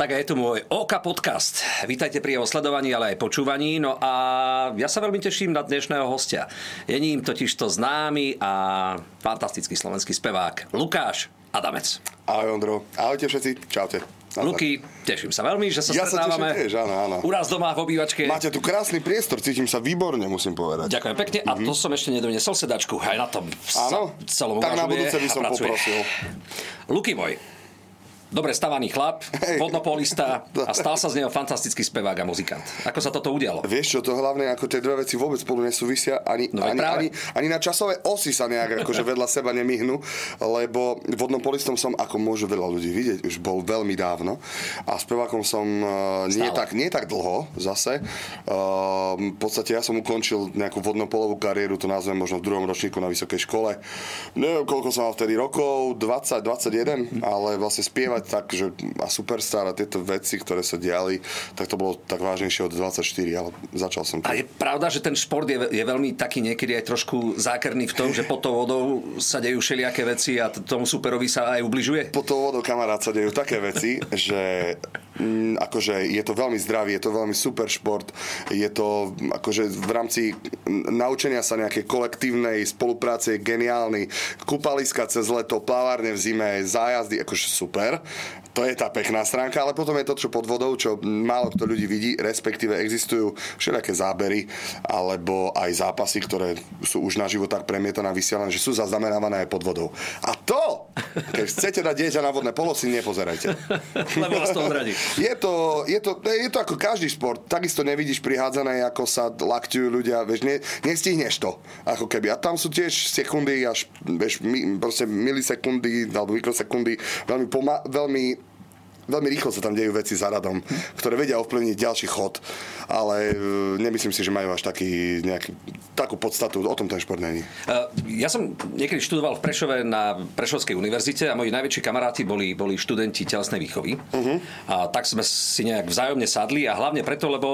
Tak a je tu môj OK podcast. Vítajte pri jeho sledovaní, ale aj počúvaní. No a ja sa veľmi teším na dnešného hostia. Je ním totiž to známy a fantastický slovenský spevák Lukáš Adamec. Ahoj Ondro. Ahojte všetci. Čaute. Nazdar. Luky, teším sa veľmi, že sa ja stretávame. Ja sa tiež, áno, áno. U nás doma v obývačke. Máte tu krásny priestor, cítim sa výborne, musím povedať. Ďakujem pekne. Mm-hmm. A to som ešte nedoniesol sedačku. Aj na tom áno? celom Tak na budúce by som poprosil. Luky môj, dobre stavaný chlap, vodnopolista a stal sa z neho fantastický spevák a muzikant. Ako sa toto udialo? Vieš čo, to hlavne, ako tie dve veci vôbec spolu nesúvisia, ani, No ani, práve. ani, ani na časové osy sa nejak akože vedľa seba nemyhnú, lebo vodnom polistom som, ako môže veľa ľudí vidieť, už bol veľmi dávno a spevákom som uh, nie, tak, nie tak dlho zase. Uh, v podstate ja som ukončil nejakú vodnopolovú kariéru, to nazvem možno v druhom ročníku na vysokej škole. Neviem, koľko som mal vtedy rokov, 20, 21, ale vlastne spievať tak, že a Superstar a tieto veci, ktoré sa diali, tak to bolo tak vážnejšie od 24, ale začal som A je pravda, že ten šport je, je veľmi taký niekedy aj trošku zákerný v tom, že pod tou vodou sa dejú všelijaké veci a tomu superovi sa aj ubližuje? pod tou vodou kamarát sa dejú také veci, že mm, akože je to veľmi zdravý, je to veľmi super šport, je to akože v rámci naučenia sa nejakej kolektívnej spolupráce je geniálny. Kúpaliska cez leto, plavárne v zime, zájazdy, akože super. To je tá pekná stránka, ale potom je to, čo pod vodou, čo málo kto ľudí vidí, respektíve existujú všelijaké zábery alebo aj zápasy, ktoré sú už na život tak premietané a vysielané, že sú zaznamenávané aj pod vodou. A to, keď chcete dať dieťa na vodné polo, si nepozerajte. Lebo vás to odradí. Je to, je, to, je to ako každý šport. Takisto nevidíš prihádzané, ako sa lakťujú ľudia. Vieš, ne, nestihneš to. Ako keby. A tam sú tiež sekundy až vieš, mi, proste milisekundy alebo mikrosekundy. Veľmi, poma- veľmi Veľmi rýchlo sa tam dejú veci za radom, ktoré vedia ovplyvniť ďalší chod, ale e, nemyslím si, že majú až taký, nejaký, takú podstatu. O tom ten šport není. Uh, Ja som niekedy študoval v Prešove na Prešovskej univerzite a moji najväčší kamaráti boli, boli študenti telesnej výchovy. Uh-huh. A tak sme si nejak vzájomne sadli a hlavne preto, lebo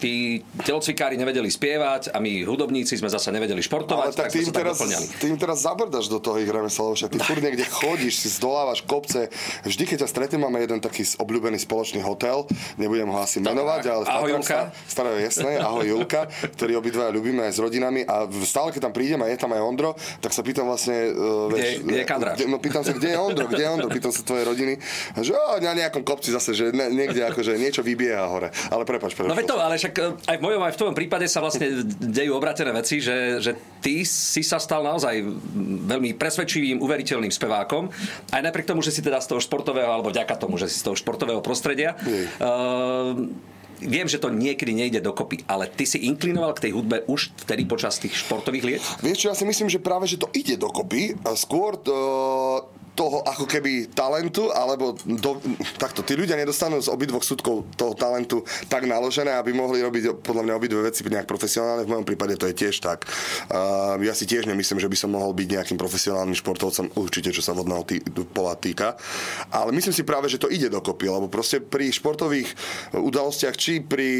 tí telocvikári nevedeli spievať a my hudobníci sme zase nevedeli športovať, Ale tak tak teraz, doplňali. ty im teraz zabrdaš do toho ich remesla, lebo však ty furt niekde chodíš, si zdolávaš kopce. Vždy, keď ťa stretnem, máme jeden taký obľúbený spoločný hotel, nebudem ho asi menovať, ale Ahoj, Julka. Staré jasné, ahoj Julka, ktorý obidvaja ľubíme aj s rodinami a stále, keď tam prídem a je tam aj Ondro, tak sa pýtam vlastne... Uh, Kde- kde je Kandráč? kde- No pýtam sa, kde je Ondro, kde je Ondro, pýtam sa tvojej rodiny, a že o, na nejakom kopci zase, že ne, niekde akože niečo vybieha hore. Ale prepač, prepač. No veď to, ale však e, aj v mojom, aj v tvojom prípade sa vlastne dejú obratené veci, že, že ty si sa stal naozaj veľmi presvedčivým, uveriteľným spevákom. Aj napriek tomu, že si teda z toho športového, alebo vďaka tomu, že z toho športového prostredia. Uh, Viem, že to niekedy nejde dokopy, ale ty si inklinoval k tej hudbe už vtedy počas tých športových liet? Vieš čo, ja si myslím, že práve, že to ide dokopy. Skôr to, toho ako keby talentu, alebo do, takto, tí ľudia nedostanú z obidvoch súdkov toho talentu tak naložené, aby mohli robiť podľa mňa obidve veci nejak profesionálne. V mojom prípade to je tiež tak. Uh, ja si tiež nemyslím, že by som mohol byť nejakým profesionálnym športovcom, určite, čo sa vodného tý, pola týka. Ale myslím si práve, že to ide dokopy, lebo proste pri športových udalostiach, či pri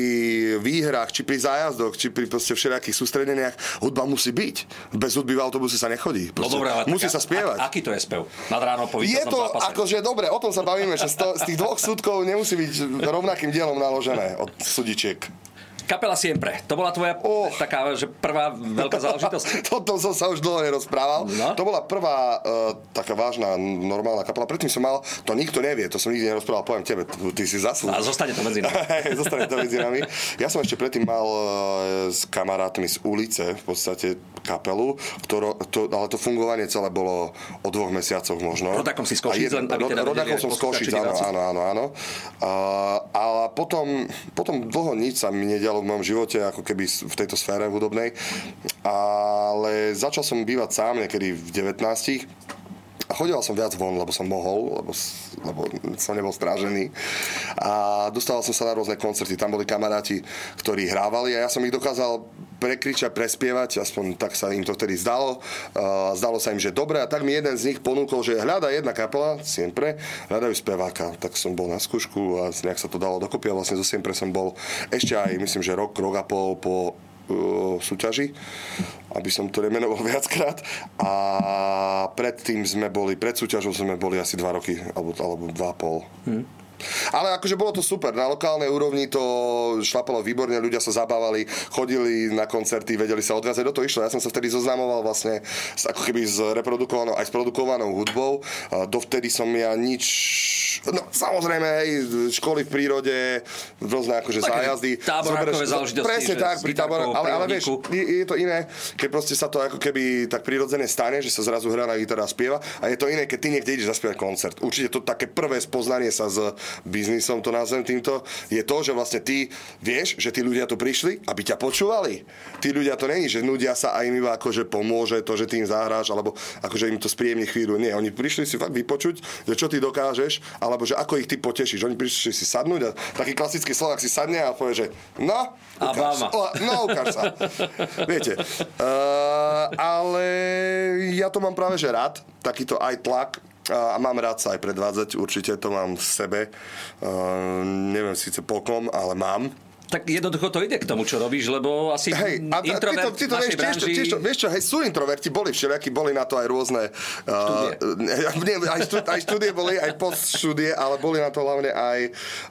výhrách, či pri zájazdoch, či pri proste všelijakých sústredeniach, hudba musí byť. Bez hudby v autobuse sa nechodí. No dobré, musí tak, sa spievať. A, aký to je spev? Nad ráno po Je to zápase. akože dobre, o tom sa bavíme, že z, to, z tých dvoch súdkov nemusí byť rovnakým dielom naložené od sudičiek. Kapela Siempre, to bola tvoja Oh. taká, že prvá veľká záležitosť? Toto som sa už dlho nerozprával. No. To bola prvá uh, taká vážna, normálna kapela. Predtým som mal, to nikto nevie, to som nikdy nerozprával, poviem tebe, ty si A zaslúž. zostane to medzi nami. Zostane to medzi nami. Ja som ešte predtým mal uh, s kamarátmi z ulice v podstate kapelu, ktoró, to, ale to fungovanie celé bolo o dvoch mesiacoch možno. Rodákom si z Košíc, A len aby teda vedeli som z Košic, áno, áno, áno, áno. A, ale potom, potom dlho nič sa mi v mojom živote, ako keby v tejto sfére hudobnej. Ale začal som bývať sám niekedy v 19 a chodil som viac von, lebo som mohol, lebo, lebo som nebol strážený. A dostával som sa na rôzne koncerty. Tam boli kamaráti, ktorí hrávali a ja som ich dokázal prekričať, prespievať, aspoň tak sa im to vtedy zdalo. Uh, zdalo sa im, že dobre, a tak mi jeden z nich ponúkol, že hľada jedna kapela, Siempre, hľadajú speváka. Tak som bol na skúšku a nejak sa to dalo dokopy a vlastne zo Siempre som bol ešte aj, myslím, že rok, rok a pol po súťaži, aby som to nemenoval viackrát. A predtým sme boli, pred súťažou sme boli asi dva roky, alebo, alebo dva a pol. Ale akože bolo to super, na lokálnej úrovni to šlapalo výborne, ľudia sa zabávali, chodili na koncerty, vedeli sa odviazať, do toho išlo. Ja som sa vtedy zoznamoval vlastne s, ako keby s reprodukovanou, aj s produkovanou hudbou. Dovtedy som ja nič No, samozrejme, hej, školy v prírode, rôzne akože Také zájazdy. táborákové Zoberieš- záležitosti, Presne tak, pri tábor, ale, ale vieš, je, je to iné, keď proste sa to ako keby tak prirodzene stane, že sa zrazu hrá na gitara a spieva a je to iné, keď ty niekde ideš zaspievať koncert. Určite to také prvé spoznanie sa s biznisom, to nazvem týmto, je to, že vlastne ty vieš, že tí ľudia tu prišli, aby ťa počúvali. Tí ľudia to není, že nudia sa a im iba akože pomôže to, že ty im zahráš, alebo akože im to spríjemní chvíľu. Nie, oni prišli si fakt vypočuť, že čo ty dokážeš, alebo že ako ich ty potešíš. Oni prišli si sadnúť a taký klasický Slovak si sadne a povie, že no, ukáž, o, no, ukáž sa. Viete. Uh, ale ja to mám práve že rád, takýto aj tlak a mám rád sa aj predvádzať, určite to mám v sebe. Neviem síce pokom, ale mám. Tak jednoducho to ide k tomu, čo robíš, lebo asi Hej, a, a ty introvert to, ty to vieš, tiež, branži... tiež, to- vieš čo, hej, sú introverti, boli všelijakí, boli na to aj rôzne... Uh, nie, aj, štú, aj štúdie boli, aj postštúdie, ale boli na to hlavne aj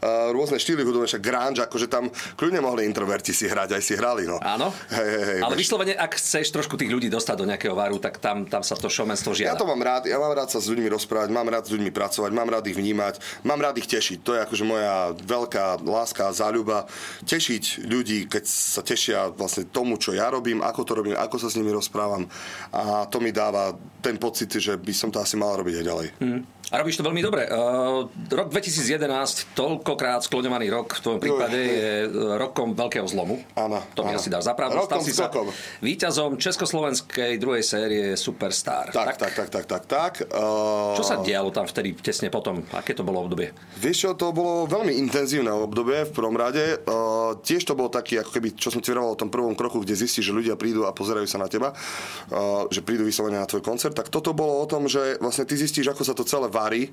uh, rôzne štýly hudobné, však grunge, akože tam kľudne mohli introverti si hrať, aj si hrali, no. Áno, Hej, hej, hej, ale vieš. vyslovene, ak chceš trošku tých ľudí dostať do nejakého varu, tak tam, tam sa to showmanstvo Ja žiada. to mám rád, ja mám rád sa s ľuďmi rozprávať, mám rád s ľuďmi pracovať, mám rád ich vnímať, mám rád ich tešiť. To je akože moja veľká láska a záľuba. Tešiť ľudí, keď sa tešia vlastne tomu, čo ja robím, ako to robím, ako sa s nimi rozprávam. A to mi dáva ten pocit, že by som to asi mal robiť aj ďalej. Hm. A robíš to veľmi dobre. Uh, rok 2011, toľkokrát skloňovaný rok v tvojom prípade je rokom veľkého zlomu. Áno, To mi asi dáš zapravdu. Rokom si sa víťazom Československej druhej série Superstar. Tak, tak, tak, tak, tak, tak. Uh, Čo sa dialo tam vtedy, tesne potom? Aké to bolo obdobie? Vieš čo, to bolo veľmi intenzívne obdobie v prvom rade. Uh, tiež to bol taký, ako keby, čo som ti vraval o tom prvom kroku, kde zistíš, že ľudia prídu a pozerajú sa na teba, uh, že prídu vyslovene na tvoj koncert, tak toto bolo o tom, že vlastne ty zistíš, ako sa to celé varí,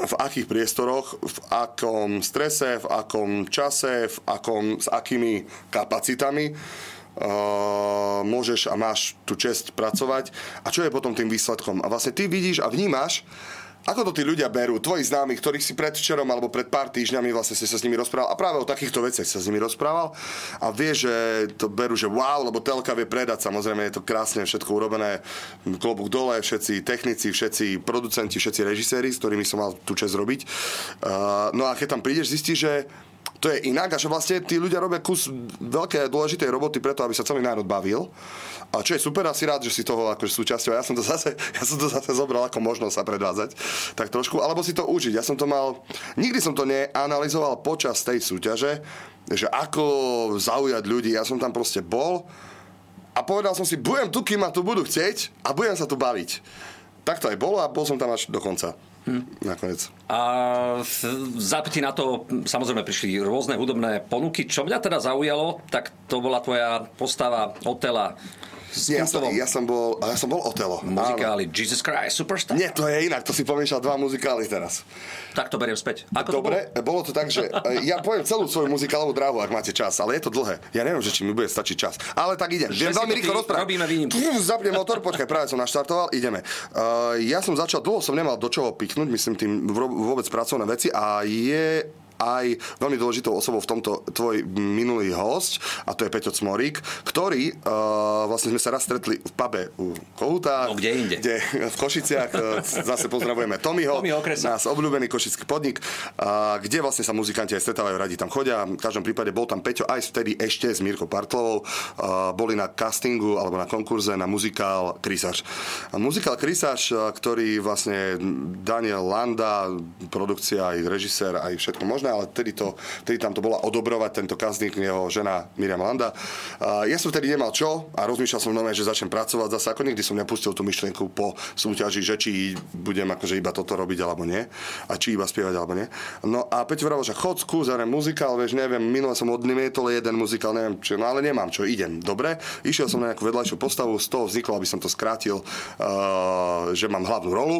v akých priestoroch, v akom strese, v akom čase, v akom, s akými kapacitami uh, môžeš a máš tú čest pracovať a čo je potom tým výsledkom. A vlastne ty vidíš a vnímaš, ako to tí ľudia berú, tvoji známi, ktorých si predvčerom alebo pred pár týždňami vlastne si sa s nimi rozprával a práve o takýchto veciach sa s nimi rozprával a vie, že to berú, že wow, lebo telka vie predať, samozrejme je to krásne všetko urobené, klobúk dole, všetci technici, všetci producenti, všetci režiséri, s ktorými som mal tú čest robiť. Uh, no a keď tam prídeš, zistíš, že to je inak a že vlastne tí ľudia robia kus veľké dôležitej roboty preto, aby sa celý národ bavil. A čo je super, asi rád, že si toho akože súčasťou. Ja som to zase, ja som to zase zobral ako možnosť sa predvádzať. Tak trošku, alebo si to užiť. Ja som to mal, nikdy som to neanalizoval počas tej súťaže, že ako zaujať ľudí. Ja som tam proste bol a povedal som si, budem tu, kým ma tu budú chcieť a budem sa tu baviť. Tak to aj bolo a bol som tam až do konca. Hm. Nakoniec. A v zápäti na to samozrejme prišli rôzne hudobné ponuky. Čo mňa teda zaujalo, tak to bola tvoja postava Otela Nie, ja, som, ja som bol, ja som bol Otelo. Áno. muzikáli Jesus Christ Superstar. Nie, to je inak, to si pomiešal dva muzikály teraz. Tak to beriem späť. Ako Dobre, bolo to tak, že e, ja poviem celú svoju muzikálovú dráhu, ak máte čas, ale je to dlhé. Ja neviem, že či mi bude stačiť čas. Ale tak idem. Viem veľmi to rýchlo rozprávať. robíme výnimku. Zapnem motor, počkaj, práve som naštartoval, ideme. Uh, ja som začal, dlho som nemal do čoho piknúť, myslím tým vôbec pracovné veci a je aj veľmi dôležitou osobou v tomto tvoj minulý host, a to je Peťo Cmorík, ktorý, uh, vlastne sme sa raz stretli v pube u Kohuta. No, kde inde? Kde, v Košiciach, uh, zase pozdravujeme Tomiho, Okresa. náš obľúbený košický podnik, a kde vlastne sa muzikanti aj stretávajú, radi tam chodia. V každom prípade bol tam Peťo aj vtedy ešte s Mírkou Partlovou. A boli na castingu alebo na konkurze na muzikál Krysač. A muzikál Krysač, ktorý vlastne Daniel Landa, produkcia, aj režisér, aj všetko možné, ale vtedy, to, vtedy tam to bola odobrovať tento casting jeho žena Miriam Landa. Ja som vtedy nemal čo a rozmýšľal som nové, že začnem pracovať zase, ako nikdy som nepustil tú myšlienku po súťaži, že či budem akože iba toto robiť alebo nie a či iba spievať alebo nie. No a Peťo vravel, že chod skús, muzikál, vieš, neviem, minule som odnimietol jeden muzikál, neviem čo, no ale nemám čo, idem. Dobre, išiel som na nejakú vedľajšiu postavu, z toho vzniklo, aby som to skrátil, uh, že mám hlavnú rolu.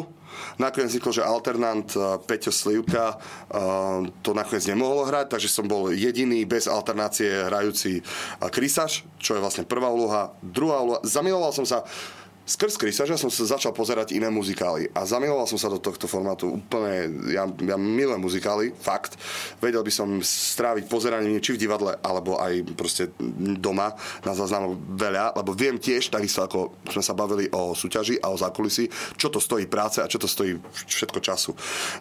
Nakoniec vzniklo, že alternant uh, Peťo Slivka uh, to nakoniec nemohlo hrať, takže som bol jediný bez alternácie hrajúci krysač, čo je vlastne prvá úloha. Druhá úloha, zamiloval som sa skrz krysaža som sa začal pozerať iné muzikály a zamiloval som sa do tohto formátu úplne, ja, ja milujem muzikály, fakt. Vedel by som stráviť pozeraním či v divadle, alebo aj proste doma na záznamu veľa, lebo viem tiež, takisto ako sme sa bavili o súťaži a o zákulisí, čo to stojí práce a čo to stojí všetko času.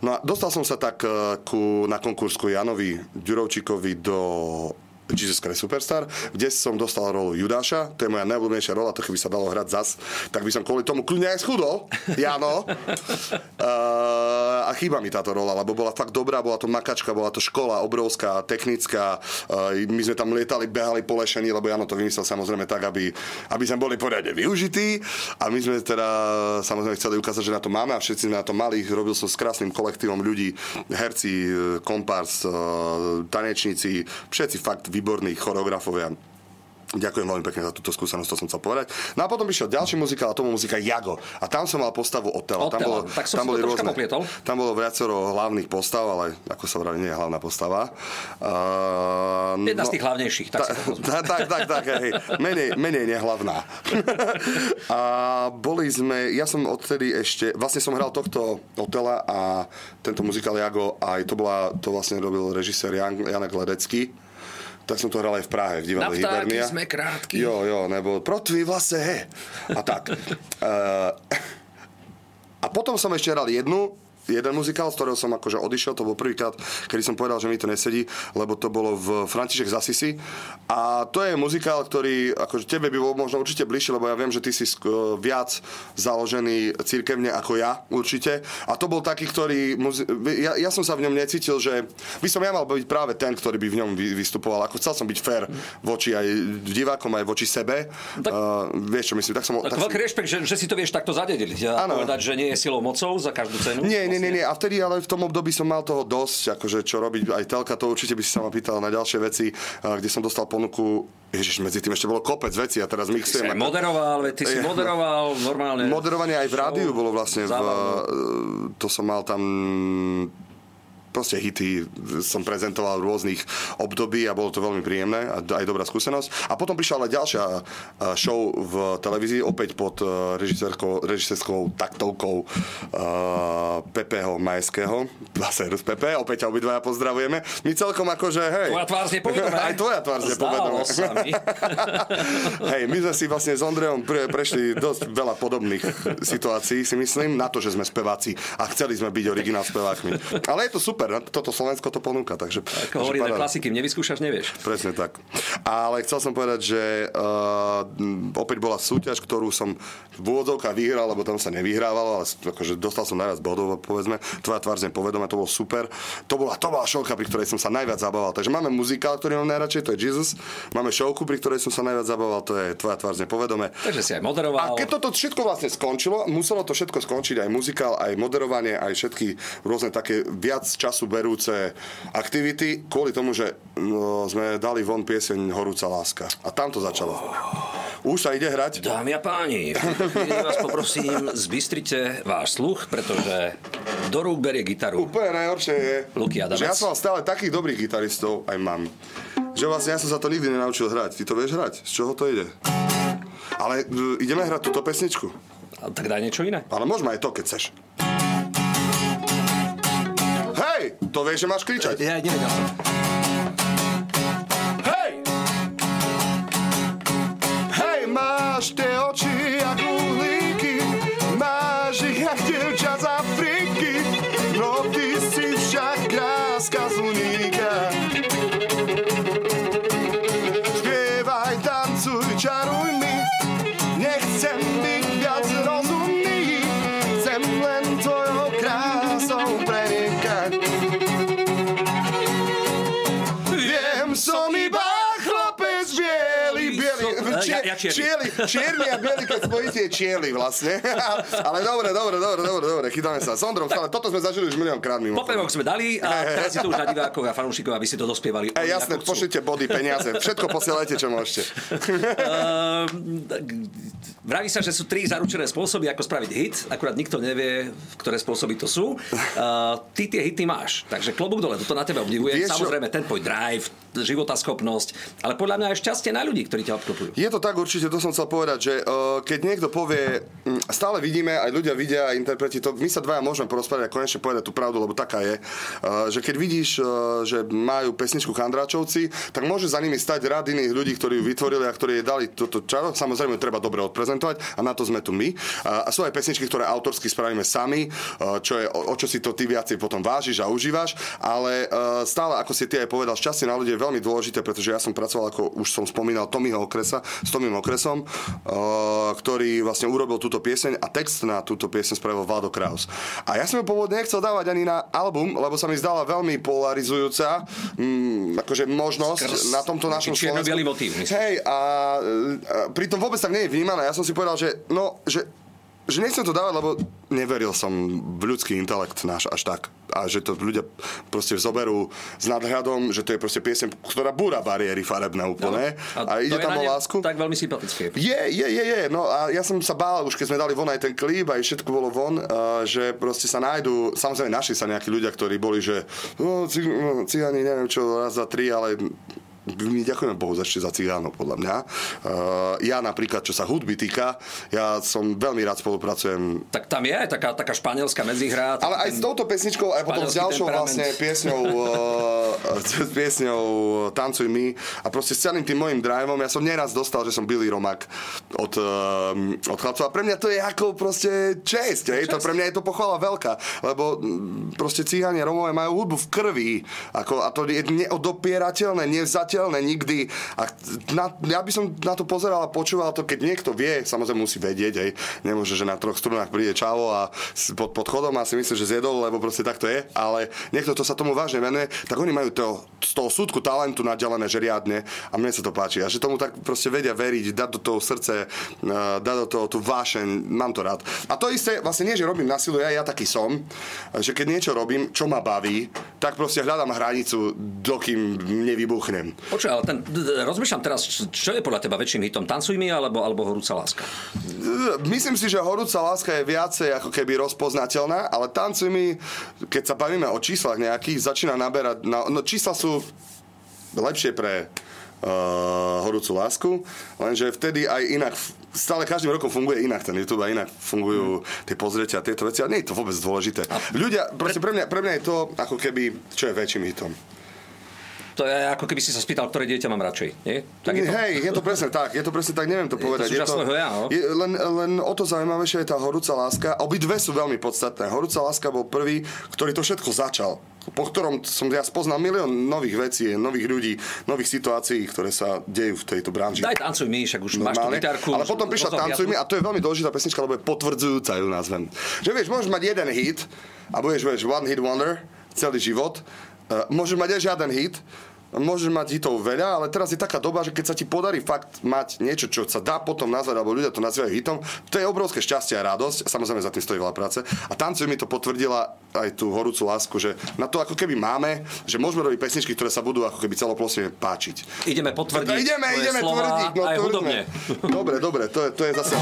No a dostal som sa tak eh, ku, na konkursku Janovi Ďurovčíkovi do Jesus Christ Superstar, kde som dostal rolu Judáša, to je moja najobľúbenejšia rola, to keby sa dalo hrať zas, tak by som kvôli tomu kľudne aj schudol, Jano. uh, a chýba mi táto rola, lebo bola fakt dobrá, bola to makačka, bola to škola obrovská, technická, uh, my sme tam lietali, behali po lešení, lebo Jano to vymyslel samozrejme tak, aby, aby sme boli poriadne využití a my sme teda samozrejme chceli ukázať, že na to máme a všetci na to mali. Robil som s krásnym kolektívom ľudí, herci, kompars, uh, tanečníci, všetci fakt výborní choreografovia. Ďakujem veľmi pekne za túto skúsenosť, to som chcel povedať. No a potom išiel ďalší muzikál, a tomu muzika Jago. A tam som mal postavu Otela. Tam bolo, tak som tam boli rôzne, tam bolo viacero hlavných postav, ale ako sa vraví, nie je hlavná postava. Uh, Jedna no, z tých hlavnejších, tak ta, ta, tak, tak, tak, hej. Menej, menej nehlavná. a boli sme, ja som odtedy ešte, vlastne som hral tohto Otela a tento muzikál Jago, aj to, bola, to vlastne robil režisér Jan, Janek Ledecký tak som to hral aj v Prahe, v divadle Hibernia. sme krátky. Jo, jo, nebo protví vlase, A tak. uh, a potom som ešte hral jednu, jeden muzikál, z ktorého som akože odišiel, to bol prvýkrát, kedy som povedal, že mi to nesedí, lebo to bolo v František Zasisi. A to je muzikál, ktorý akože tebe by bol možno určite bližšie, lebo ja viem, že ty si viac založený cirkevne ako ja, určite. A to bol taký, ktorý... Ja, ja som sa v ňom necítil, že by som ja mal byť práve ten, ktorý by v ňom vystupoval. Ako chcel som byť fér voči aj divákom, aj voči sebe. Tak, uh, vieš, čo myslím? Tak som, tak, tak veľký som... rešpekt, že, že, si to vieš takto zadediť. Ja povedať, že nie je silou mocou za každú cenu. Nie, nie, nie, nie. A vtedy ale v tom období som mal toho dosť, akože čo robiť. Aj telka, to určite by si sa ma pýtal na ďalšie veci, kde som dostal ponuku Ježiš, medzi tým ešte bolo kopec veci a teraz mixujem. Ty si moderoval, ty si moderoval normálne. Moderovanie aj v rádiu bolo vlastne, v, to som mal tam proste hity som prezentoval v rôznych období a bolo to veľmi príjemné a aj dobrá skúsenosť. A potom prišla ale ďalšia show v televízii, opäť pod e, režisérskou taktovkou uh, Pepeho Majského. Serus Pepe, opäť ťa obidvaja pozdravujeme. My celkom akože, hej. Tvoja tvár zne povedome. Aj tvoja tvár zne povedome. hej, my sme si vlastne s Ondrejom pre, prešli dosť veľa podobných situácií, si myslím, na to, že sme speváci a chceli sme byť originál spevákmi. Ale je to super super, toto Slovensko to ponúka. Takže, Ako hovorí na klasiky, nevyskúšaš, nevieš. Presne tak. Ale chcel som povedať, že uh, opäť bola súťaž, ktorú som v úvodzovkách vyhral, lebo tam sa nevyhrávalo, ale akože dostal som najviac bodov, povedzme. Tvoja tvár zem povedome, to bolo super. To bola, to bola šovka, pri ktorej som sa najviac zabával. Takže máme muzikál, ktorý mám najradšej, to je Jesus. Máme šovku, pri ktorej som sa najviac zabával, to je Tvoja tvár zem povedome. Takže si aj moderoval. A keď toto všetko vlastne skončilo, muselo to všetko skončiť, aj muzikál, aj moderovanie, aj všetky rôzne také viac čas času berúce aktivity kvôli tomu, že no, sme dali von pieseň Horúca láska. A tam to začalo. Už sa ide hrať? Dámy a páni, vás poprosím, zbystrite váš sluch, pretože do rúk berie gitaru. Úplne najhoršie je, Luky že ja som stále takých dobrých gitaristov, aj mám, že vlastne ja som sa to nikdy nenaučil hrať. Ty to vieš hrať? Z čoho to ide? Ale ideme hrať túto pesničku. A tak daj niečo iné. Ale môžeme aj to, keď chceš. To vieš, že máš kričať. Ja nevedel som. Čierny. čierny a biely, keď spojíte je čieli vlastne. Ale dobre, dobre, dobre, dobre, dobre, chytáme sa. S Ondrom, ale toto sme zažili už milión krát mimo. Popevok sme dali a teraz si to už na divákov a fanúšikov, aby si to dospievali. Ej, jasné, pošlite body, peniaze, všetko posielajte, čo môžete. Ehm, Vraví sa, že sú tri zaručené spôsoby, ako spraviť hit, akurát nikto nevie, ktoré spôsoby to sú. Uh, ty tie hity máš, takže klobúk dole, toto na tebe obdivujem. Vieš? Samozrejme, ten tvoj drive, životaschopnosť, ale podľa mňa aj šťastie na ľudí, ktorí ťa obklopujú. Je to tak určite, to som chcel povedať, že uh, keď niekto povie, stále vidíme, aj ľudia vidia, interpreti, to my sa dvaja môžeme porozprávať a konečne povedať tú pravdu, lebo taká je, uh, že keď vidíš, uh, že majú pesničku Kandráčovci, tak môže za nimi stať rad iných ľudí, ktorí ju vytvorili a ktorí jej dali toto čaro. Samozrejme, treba dobre odprezentovať a na to sme tu my. Uh, a sú aj pesničky, ktoré autorsky spravíme sami, uh, čo je o, o čo si to ty viacej potom vážiš a užívaš, ale uh, stále, ako si ty aj povedal, šťastie na ľudí je veľmi dôležité, pretože ja som pracoval, ako už som spomínal, Tommyho Okresa, s Tommym Okresom, uh, ktorý vlastne urobil túto pieseň a text na túto pieseň spravil Vlado Kraus. A ja som ju pôvodne nechcel dávať ani na album, lebo sa mi zdala veľmi polarizujúca, mm, akože možnosť Skrz na tomto našom Slovensku. motív. Hej, a, a pritom vôbec tak nie je vnímané. Ja som si povedal, že no, že že nechcem to dávať, lebo neveril som v ľudský intelekt náš až tak. A že to ľudia proste zoberú s nadhľadom, že to je proste piesň, ktorá búra bariéry farebné úplne. No, a, a ide tam o lásku. Tak veľmi sympatické. Je, je, je, je. No a ja som sa bál, už keď sme dali von aj ten klip, aj všetko bolo von, uh, že proste sa nájdú, samozrejme našli sa nejakí ľudia, ktorí boli, že no, cigani, neviem čo, raz za tri, ale my ďakujeme Bohu ešte za cigánov, podľa mňa. Uh, ja napríklad, čo sa hudby týka, ja som veľmi rád spolupracujem. Tak tam je aj taká, taká španielská medzihra. Ale aj s touto pesničkou, aj potom s ďalšou vlastne piesňou, uh, piesňou Tancuj mi a proste s celým tým môjim driveom, ja som neraz dostal, že som Billy Romak od, od chlapcov a pre mňa to je ako proste čest, hej? to pre mňa je to pochvala veľká, lebo proste cigáni Romové majú hudbu v krvi ako, a to je neodopierateľné, nevzateľné neviditeľné nikdy. A na, ja by som na to pozeral a počúval to, keď niekto vie, samozrejme musí vedieť, hej, nemôže, že na troch strunách príde čavo a pod, pod chodom a si myslí, že zjedol, lebo proste tak to je, ale niekto to sa tomu vážne venuje, tak oni majú to, z toho súdku talentu naďalené, že riadne a mne sa to páči. A že tomu tak proste vedia veriť, dať do toho srdce, dať do toho tú vášeň, mám to rád. A to isté, vlastne nie, že robím na silu, ja, ja taký som, že keď niečo robím, čo ma baví, tak proste hľadám hranicu, dokým nevybuchnem. Počuj, ale ten, rozmýšľam teraz, čo je podľa teba väčším hitom? Tancuj mi alebo, alebo Horúca láska? Myslím si, že Horúca láska je viacej ako keby rozpoznateľná, ale Tancuj mi, keď sa bavíme o číslach nejakých, začína naberať, no, no čísla sú lepšie pre uh, horúcu lásku, lenže vtedy aj inak, stále každým rokom funguje inak ten YouTube a inak fungujú hmm. tie pozrieťa a tieto veci a nie je to vôbec dôležité. Ľudia, proste pre mňa, pre mňa je to ako keby, čo je väčším hitom. To je ako keby si sa spýtal, ktoré dieťa mám radšej. Nie? Tak je to... Hej, je to presne tak, je to presne tak, neviem to povedať. Je to, je to, ja, no? je, len, len o to zaujímavejšia je tá horúca láska. Obidve sú veľmi podstatné. Horúca láska bol prvý, ktorý to všetko začal po ktorom som ja spoznal milión nových vecí, nových ľudí, nových situácií, ktoré sa dejú v tejto branži. Daj tancuj mi, však už Normálne. máš tú gitarku. Ale potom prišla tancuj mi a to je veľmi dôležitá pesnička, lebo je potvrdzujúca ju nazvem. Že vieš, môžeš mať jeden hit a budeš, vieš, one hit wonder celý život. Uh, môžeš mať aj žiaden hit, môžeš mať hitov veľa, ale teraz je taká doba, že keď sa ti podarí fakt mať niečo, čo sa dá potom nazvať, alebo ľudia to nazývajú hitom, to je obrovské šťastie a radosť. Samozrejme za tým stojí veľa práce. A tancuj mi to potvrdila aj tú horúcu lásku, že na to ako keby máme, že môžeme robiť pesničky, ktoré sa budú ako keby celoplosne páčiť. Ideme potvrdiť. No, ideme, ideme slova, tvrdiť. No, aj hudobne. Dobre, dobre, to je, to je zase...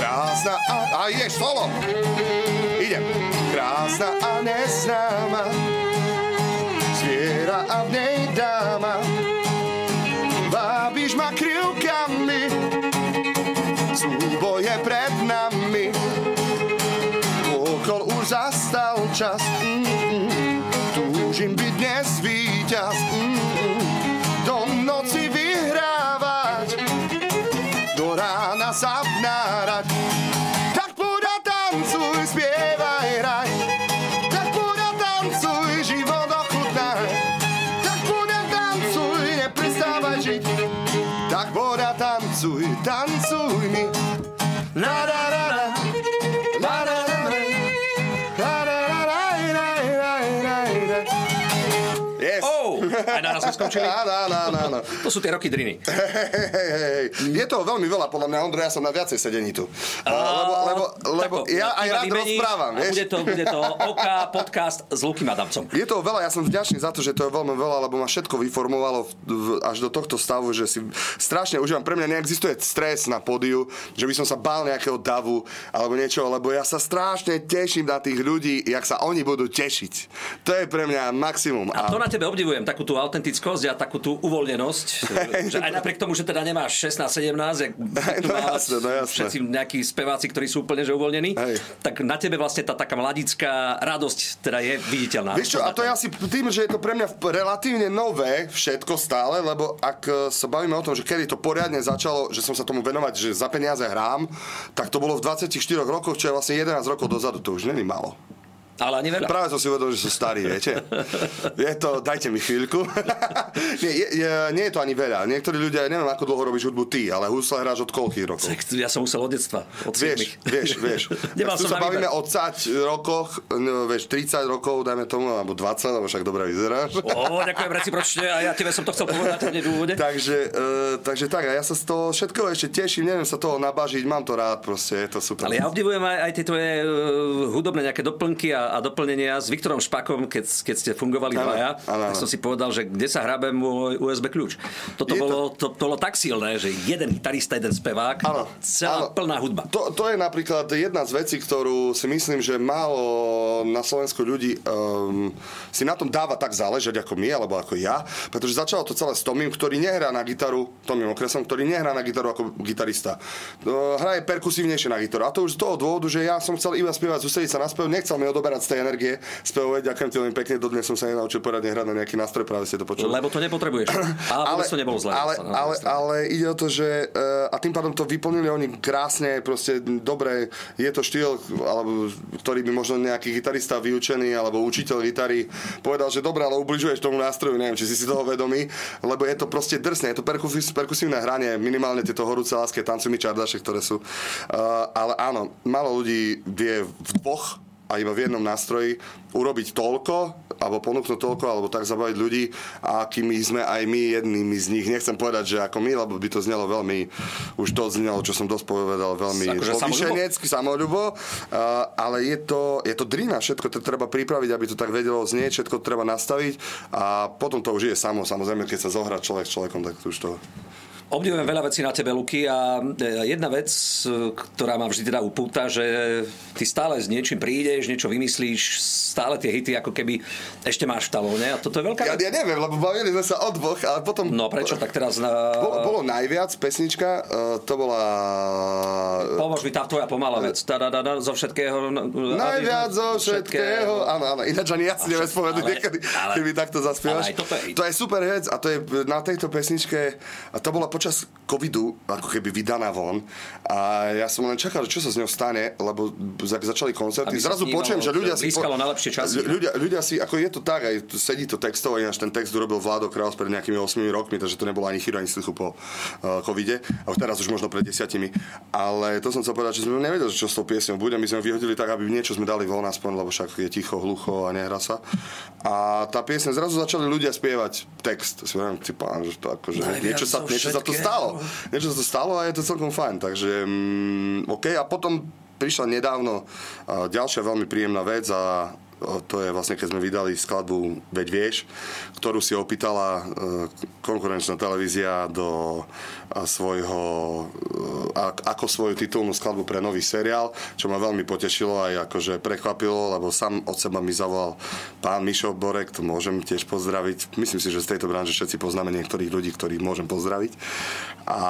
Krásna a, a je solo. Idem krásna a neznáma, zviera a v nej dáma. Vábiš ma krivkami, súboje pred nami, okol už zastal čas, mm-mm. túžim byť dnes víťaz, mm-mm. do noci vyhrávať, do rána sa vnárať. Skončili? Áno, áno, áno, áno. To sú tie roky driny. Hej, hej, hej. Je toho veľmi veľa, podľa mňa, Ondrej, ja som na viacej sedení tu. Lebo, lebo, lebo Takto, ja aj rád vymeníš rozprávam, a vieš. Bude to, bude to OK podcast s Lukým Adamcom. Je toho veľa, ja som vďačný za to, že to je veľmi veľa, lebo ma všetko vyformovalo v, v, až do tohto stavu, že si strašne užívam. Pre mňa neexistuje stres na pódiu, že by som sa bál nejakého davu alebo niečo, lebo ja sa strašne teším na tých ľudí, jak sa oni budú tešiť. To je pre mňa maximum. A to na tebe obdivujem, takú tú autentickosť a takú tú uvoľnenosť. že aj napriek tomu, že teda nemáš 16-17, jak tu No mávať jasné, no jasné. všetci nejakí speváci, ktorí sú úplne že uvoľnení, Hej. tak na tebe vlastne tá taká mladická radosť teda je viditeľná. Vieš čo, a to je asi tým, že je to pre mňa relatívne nové všetko stále, lebo ak sa bavíme o tom, že kedy to poriadne začalo, že som sa tomu venovať, že za peniaze hrám, tak to bolo v 24 rokoch, čo je vlastne 11 rokov dozadu, to už není málo. Ale ani veľa. Práve som si uvedomil, že som starý, viete. Je to, dajte mi chvíľku. nie, je, je, nie je to ani veľa. Niektorí ľudia, neviem, ako dlho robíš hudbu ty, ale husle hráš od koľkých rokov? Ja som musel od detstva. Od Vieš, 7. vieš, vieš. Nemal tu sa bavíme o 30 rokoch, no, vieš, 30 rokov, dajme tomu, alebo 20, lebo však dobre vyzeráš. Ó, ďakujem recipročne a ja tebe som to chcel povedať hneď v úvode. takže, uh, takže tak, a ja sa z toho všetkého ešte teším, neviem sa toho nabažiť, mám to rád, proste, je to super. Ale ja obdivujem aj, aj tie tvoje uh, hudobné nejaké doplnky a, a doplnenia s Viktorom Špakom, keď, keď ste fungovali Áno, dvaja, áno, tak som si povedal, že kde sa hrabe môj USB kľúč. Toto Je to- bolo, to, to bolo tak silné, že jeden gitarista, jeden spevák, Áno, celá áno. plná hudba. To, to je napríklad jedna z vecí, ktorú si myslím, že málo na Slovensku ľudí um, si na tom dáva tak záležať ako my, alebo ako ja, pretože začalo to celé s Tomím, ktorý nehrá na gitaru, Tomím okresom, ktorý nehrá na gitaru ako gitarista. Uh, hraje perkusívnejšie na gitaru. A to už z toho dôvodu, že ja som chcel iba spievať, sústrediť sa na spev, nechcel mi odoberať z tej energie spevovať, ďakujem ti veľmi pekne, dodnes som sa nenaučil poradne hrať na nejaký nástroj, práve ste to počuli. Lebo to nepotrebuješ. A ale, to nebolo zle. Ale, no, ale, ale ide o to, že uh, a tým pádom to vyplnili oni krásne, proste dobre, je to štýl, alebo, ktorý by možno nejaký gitarista vyučený, alebo učiteľ gitary povedal, že dobre, ale ubližuješ tomu nástroju, neviem, či si si toho vedomý, lebo je to proste drsné, je to perkus, perkusívne hranie, minimálne tieto horúce láske, tancuj mi čardaše, ktoré sú. Uh, ale áno, málo ľudí vie v dvoch a iba v jednom nástroji urobiť toľko, alebo ponúknuť toľko, alebo tak zabaviť ľudí, akými sme aj my jednými z nich. Nechcem povedať, že ako my, lebo by to znelo veľmi, už to znelo, čo som dosť povedal, veľmi Akože povýšenecky, samolubo, ale je to, je to drina, všetko to treba pripraviť, aby to tak vedelo znieť, všetko to treba nastaviť a potom to už je samo, samozrejme, keď sa zohrá človek s človekom, tak to už to... Obdivujem veľa vecí na tebe, Luky, a e, jedna vec, e, ktorá ma vždy teda upúta, že ty stále s niečím prídeš, niečo vymyslíš, stále tie hity ako keby ešte máš v talóne a toto je veľká Ja, ja neviem, lebo bavili sme sa o dvoch, ale potom... No prečo tak teraz na... Bolo, bolo najviac pesnička, uh, to bola... Pomôž mi tá tvoja pomalá vec. Zo všetkého... Najviac zo všetkého. Áno, áno, ináč ani ja si neviem ale- niekedy, keby takto zaspievaš. To je super vec a to je na tejto pesničke, a to bola počas covidu, ako keby vydaná von. A ja som len čakal, čo sa s ňou stane, lebo za- začali koncerty. Zrazu počujem, že ľudia si... blízkalo na lepšie časy. Ľudia, ľudia si, ako je to tak, aj sedí to textovo, ináč ten text urobil Vlado Kraus pred nejakými 8 rokmi, takže to nebolo ani chyru, ani slychu po uh, covide. A teraz už možno pred desiatimi. Ale to som chcel povedať, že sme nevedeli, čo s tou piesňou bude. My sme ju vyhodili tak, aby niečo sme dali von aspoň, lebo však je ticho, hlucho a nehrá sa. A tá piesň, zrazu začali ľudia spievať text. Si hovorím, ty pán, že to akože Najviac niečo sa, niečo sa to stalo. Niečo sa to stalo a je to celkom fajn. Takže mm, OK. A potom prišla nedávno uh, ďalšia veľmi príjemná vec a to je vlastne, keď sme vydali skladbu Veď vieš, ktorú si opýtala uh, konkurenčná televízia do svojho, uh, ako svoju titulnú skladbu pre nový seriál, čo ma veľmi potešilo aj akože prekvapilo, lebo sám od seba mi zavolal pán Mišo Borek, to môžem tiež pozdraviť. Myslím si, že z tejto branže všetci poznáme niektorých ľudí, ktorých môžem pozdraviť. A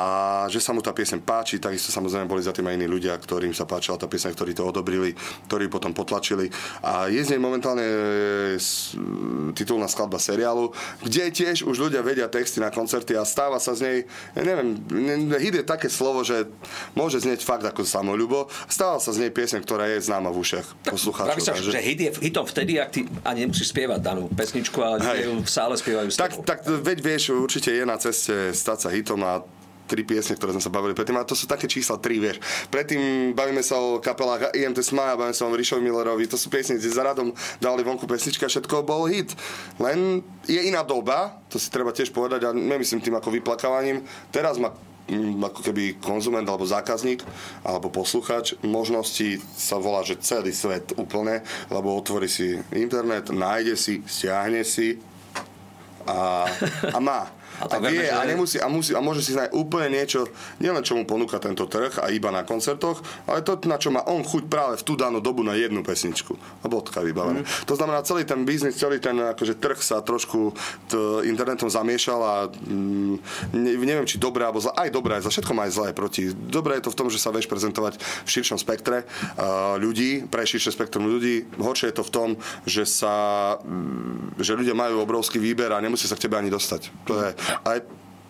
že sa mu tá pieseň páči, takisto samozrejme boli za tým aj iní ľudia, ktorým sa páčila tá pieseň, ktorí to odobrili, ktorí potom potlačili. A je z nej momentálne e, s- titulná skladba seriálu, kde tiež už ľudia vedia texty na koncerty a stáva sa z nej, ja neviem, ne- hit je také slovo, že môže znieť fakt ako samolubo. Stáva sa z nej pieseň, ktorá je známa v ušiach poslucháčov. sa, že hit je hitom vtedy, ak ty ani nemusíš spievať danú pesničku, ale v sále spievajú s tak, tak veď vieš, určite je na ceste stať sa hitom a tri piesne, ktoré sme sa bavili predtým, a to sú také čísla tri, vieš. Predtým bavíme sa o kapelách IMT Smile, bavíme sa o Rišovi Millerovi, to sú piesne, kde za radom dali vonku pesnička, všetko bol hit. Len je iná doba, to si treba tiež povedať, a nemyslím tým ako vyplakávaním. Teraz má mm, ako keby konzument alebo zákazník alebo posluchač možnosti sa volá, že celý svet úplne, lebo otvorí si internet, nájde si, stiahne si a, a má. A, a vie, že... a, nemusí, a, musí, a môže si nájsť úplne niečo, nielen čo mu ponúka tento trh a iba na koncertoch, ale to, na čo má on chuť práve v tú danú dobu na jednu pesničku. A bodka vybavené. Mm. To znamená, celý ten biznis, celý ten akože, trh sa trošku t, internetom zamiešal a mm, ne, neviem, či dobré alebo zlé. Aj dobré, za všetko má aj zlé proti. Dobré je to v tom, že sa vieš prezentovať v širšom spektre uh, ľudí, pre širšie spektrum ľudí. Horšie je to v tom, že sa mm, že ľudia majú obrovský výber a nemusí sa k tebe ani dostať. To je, aj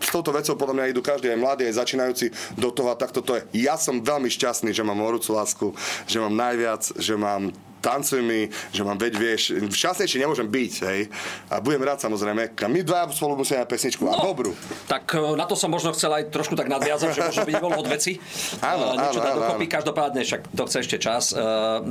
s touto vecou podľa mňa idú každý, aj mladí, aj začínajúci do toho a takto to je. Ja som veľmi šťastný, že mám horúcu lásku, že mám najviac, že mám tancuj mi, že mám veď, vieš, šťastnejšie nemôžem byť, hej. A budem rád samozrejme. A my dva spolu musíme mať pesničku no, a dobrú. Tak e, na to som možno chcel aj trošku tak nadviazať, že možno by nebolo od veci. Áno, uh, niečo áno, áno, áno. každopádne, však to chce ešte čas. Uh,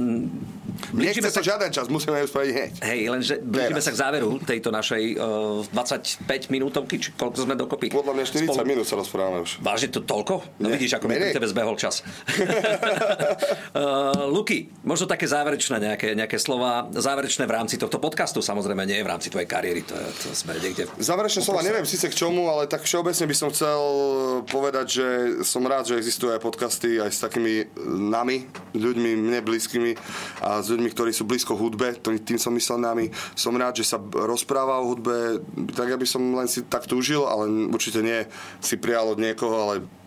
Nechce sa žiaden čas, musíme ju spraviť hneď. Hej, lenže blížime sa k záveru tejto našej uh, 25 minútovky, či koľko sme dokopy. Podľa mňa 40 Spolu... minút sa rozprávame už. Vážne to toľko? No Nie. vidíš, ako mi pri tebe zbehol čas. uh, Luky, možno také záverečné nejaké, nejaké slova, záverečné v rámci tohto podcastu, samozrejme nie v rámci tvojej kariéry, to, je, to sme niekde... Záverečné slova, neviem síce k čomu, ale tak všeobecne by som chcel povedať, že som rád, že existujú aj podcasty aj s takými nami, ľuďmi mne blízkymi a s ľuďmi, ktorí sú blízko hudbe, tým som myslel nami. Som rád, že sa rozpráva o hudbe, tak aby som len si tak túžil, ale určite nie si prijal od niekoho, ale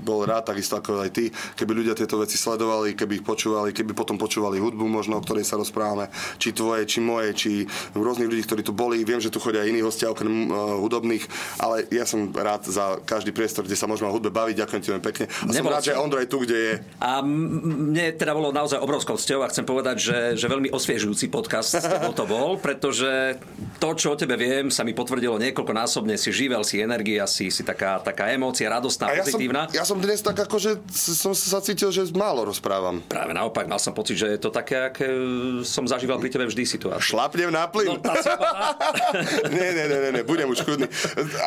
bol rád, takisto ako aj ty, keby ľudia tieto veci sledovali, keby ich počúvali, keby potom počúvali hudbu možno, o ktorej sa rozprávame, či tvoje, či moje, či rôznych ľudí, ktorí tu boli. Viem, že tu chodia iní hostia okrem uh, hudobných, ale ja som rád za každý priestor, kde sa môžeme o hudbe baviť. Ďakujem ti veľmi pekne. A som rád, že Ondro je tu, kde je. A mne teda bolo naozaj obrovskou cťou a chcem povedať, že, že veľmi osviežujúci podcast s tebou to bol, pretože to, čo o tebe viem, sa mi potvrdilo niekoľkonásobne. Si živel, si energia, si, si taká, taká emócia, radostná, A ja pozitívna. Som, ja som dnes tak akože som sa cítil, že málo rozprávam. Práve naopak, mal som pocit, že je to také, aké som zažíval pri tebe vždy situáciu. Šlapnem na plyn? No, nie, nie, nie, nie, nie, budem už kľudný.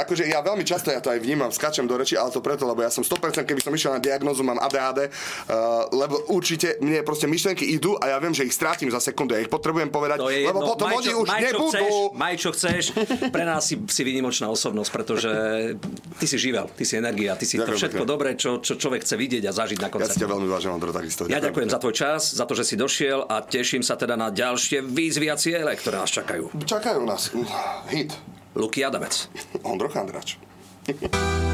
Akože ja veľmi často ja to aj vnímam, skačem do reči, ale to preto, lebo ja som 100%, keby som išiel na diagnózu, mám ADHD, uh, lebo určite mne proste myšlenky idú a ja viem, že ich strátim za sekundu. Ja ich potrebujem povedať, To je lebo jedno. potom oni čo- už maj, nebudú. Chceš, maj, čo chceš. Pre nás si, si vynimočná osobnosť, pretože ty si živel, ty si energia, ty si to Ďakujem všetko pekne. Čo, čo človek chce vidieť a zažiť na Ja si koncerte. ťa veľmi vážim, Ondro, takisto. Ja ďakujem za tvoj čas, za to, že si došiel a teším sa teda na ďalšie výzvy a ciele, ktoré nás čakajú. Čakajú nás. Hit. Luky Adamec. Ondro Chandrač.